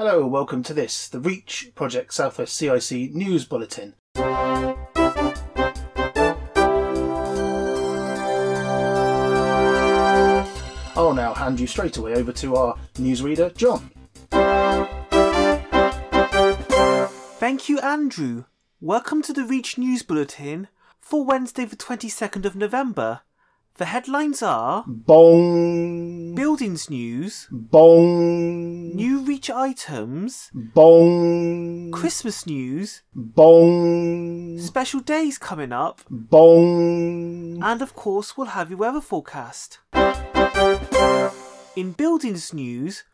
Hello, welcome to this, the REACH Project Southwest CIC News Bulletin. I'll now hand you straight away over to our newsreader, John. Thank you, Andrew. Welcome to the Reach News Bulletin for Wednesday, the 22nd of November. The headlines are Bong, Buildings News, bong, New Reach Items, bong, Christmas News, bong, Special Days coming up, bong. and of course, we'll have your weather forecast. In Buildings News,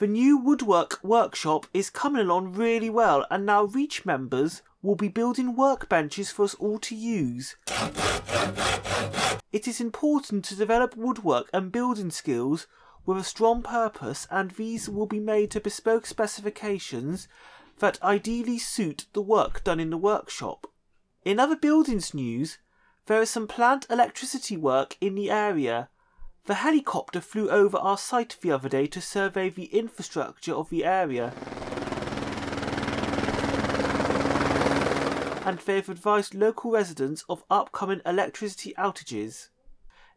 the new woodwork workshop is coming along really well, and now Reach members will be building workbenches for us all to use. It is important to develop woodwork and building skills with a strong purpose, and these will be made to bespoke specifications that ideally suit the work done in the workshop. In other buildings news, there is some plant electricity work in the area. The helicopter flew over our site the other day to survey the infrastructure of the area. And they've advised local residents of upcoming electricity outages.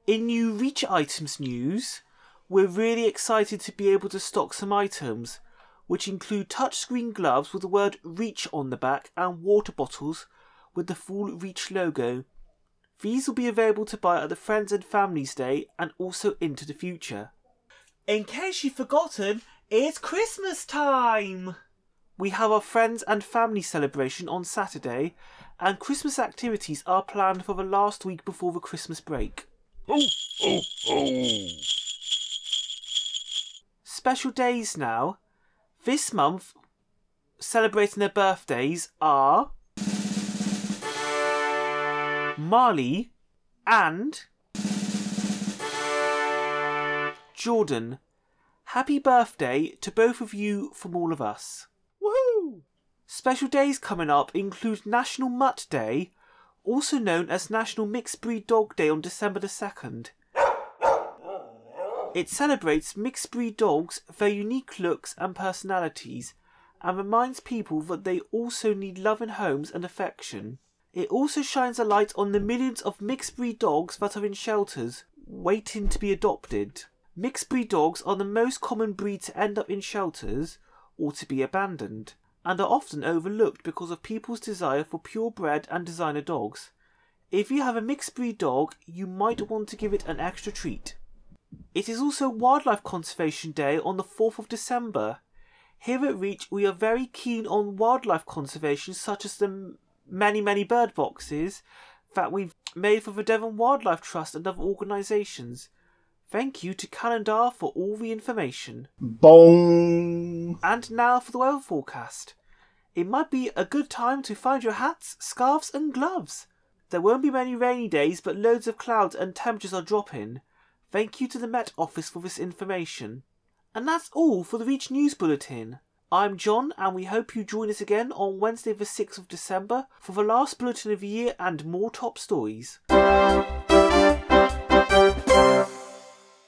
In new Reach Items news, we're really excited to be able to stock some items, which include touchscreen gloves with the word Reach on the back and water bottles with the full Reach logo. These will be available to buy at the Friends and Families Day and also into the future. In case you've forgotten, it's Christmas time! We have our Friends and Family celebration on Saturday, and Christmas activities are planned for the last week before the Christmas break. Oh, oh, oh. Special days now. This month, celebrating their birthdays are Marley and Jordan. Happy birthday to both of you from all of us. Woohoo! Special days coming up include National Mutt Day, also known as National Mixed Breed Dog Day on December the 2nd. It celebrates mixed breed dogs, their unique looks and personalities, and reminds people that they also need loving homes and affection. It also shines a light on the millions of mixed breed dogs that are in shelters, waiting to be adopted. Mixed breed dogs are the most common breed to end up in shelters or to be abandoned, and are often overlooked because of people's desire for purebred and designer dogs. If you have a mixed breed dog, you might want to give it an extra treat. It is also Wildlife Conservation Day on the 4th of December. Here at Reach, we are very keen on wildlife conservation, such as the many, many bird boxes that we've made for the Devon Wildlife Trust and other organisations. Thank you to Calendarr for all the information. Bong. And now for the weather forecast. It might be a good time to find your hats, scarves, and gloves. There won't be many rainy days, but loads of clouds and temperatures are dropping. Thank you to the Met Office for this information. And that's all for the Reach News Bulletin. I'm John, and we hope you join us again on Wednesday, the 6th of December, for the last bulletin of the year and more top stories.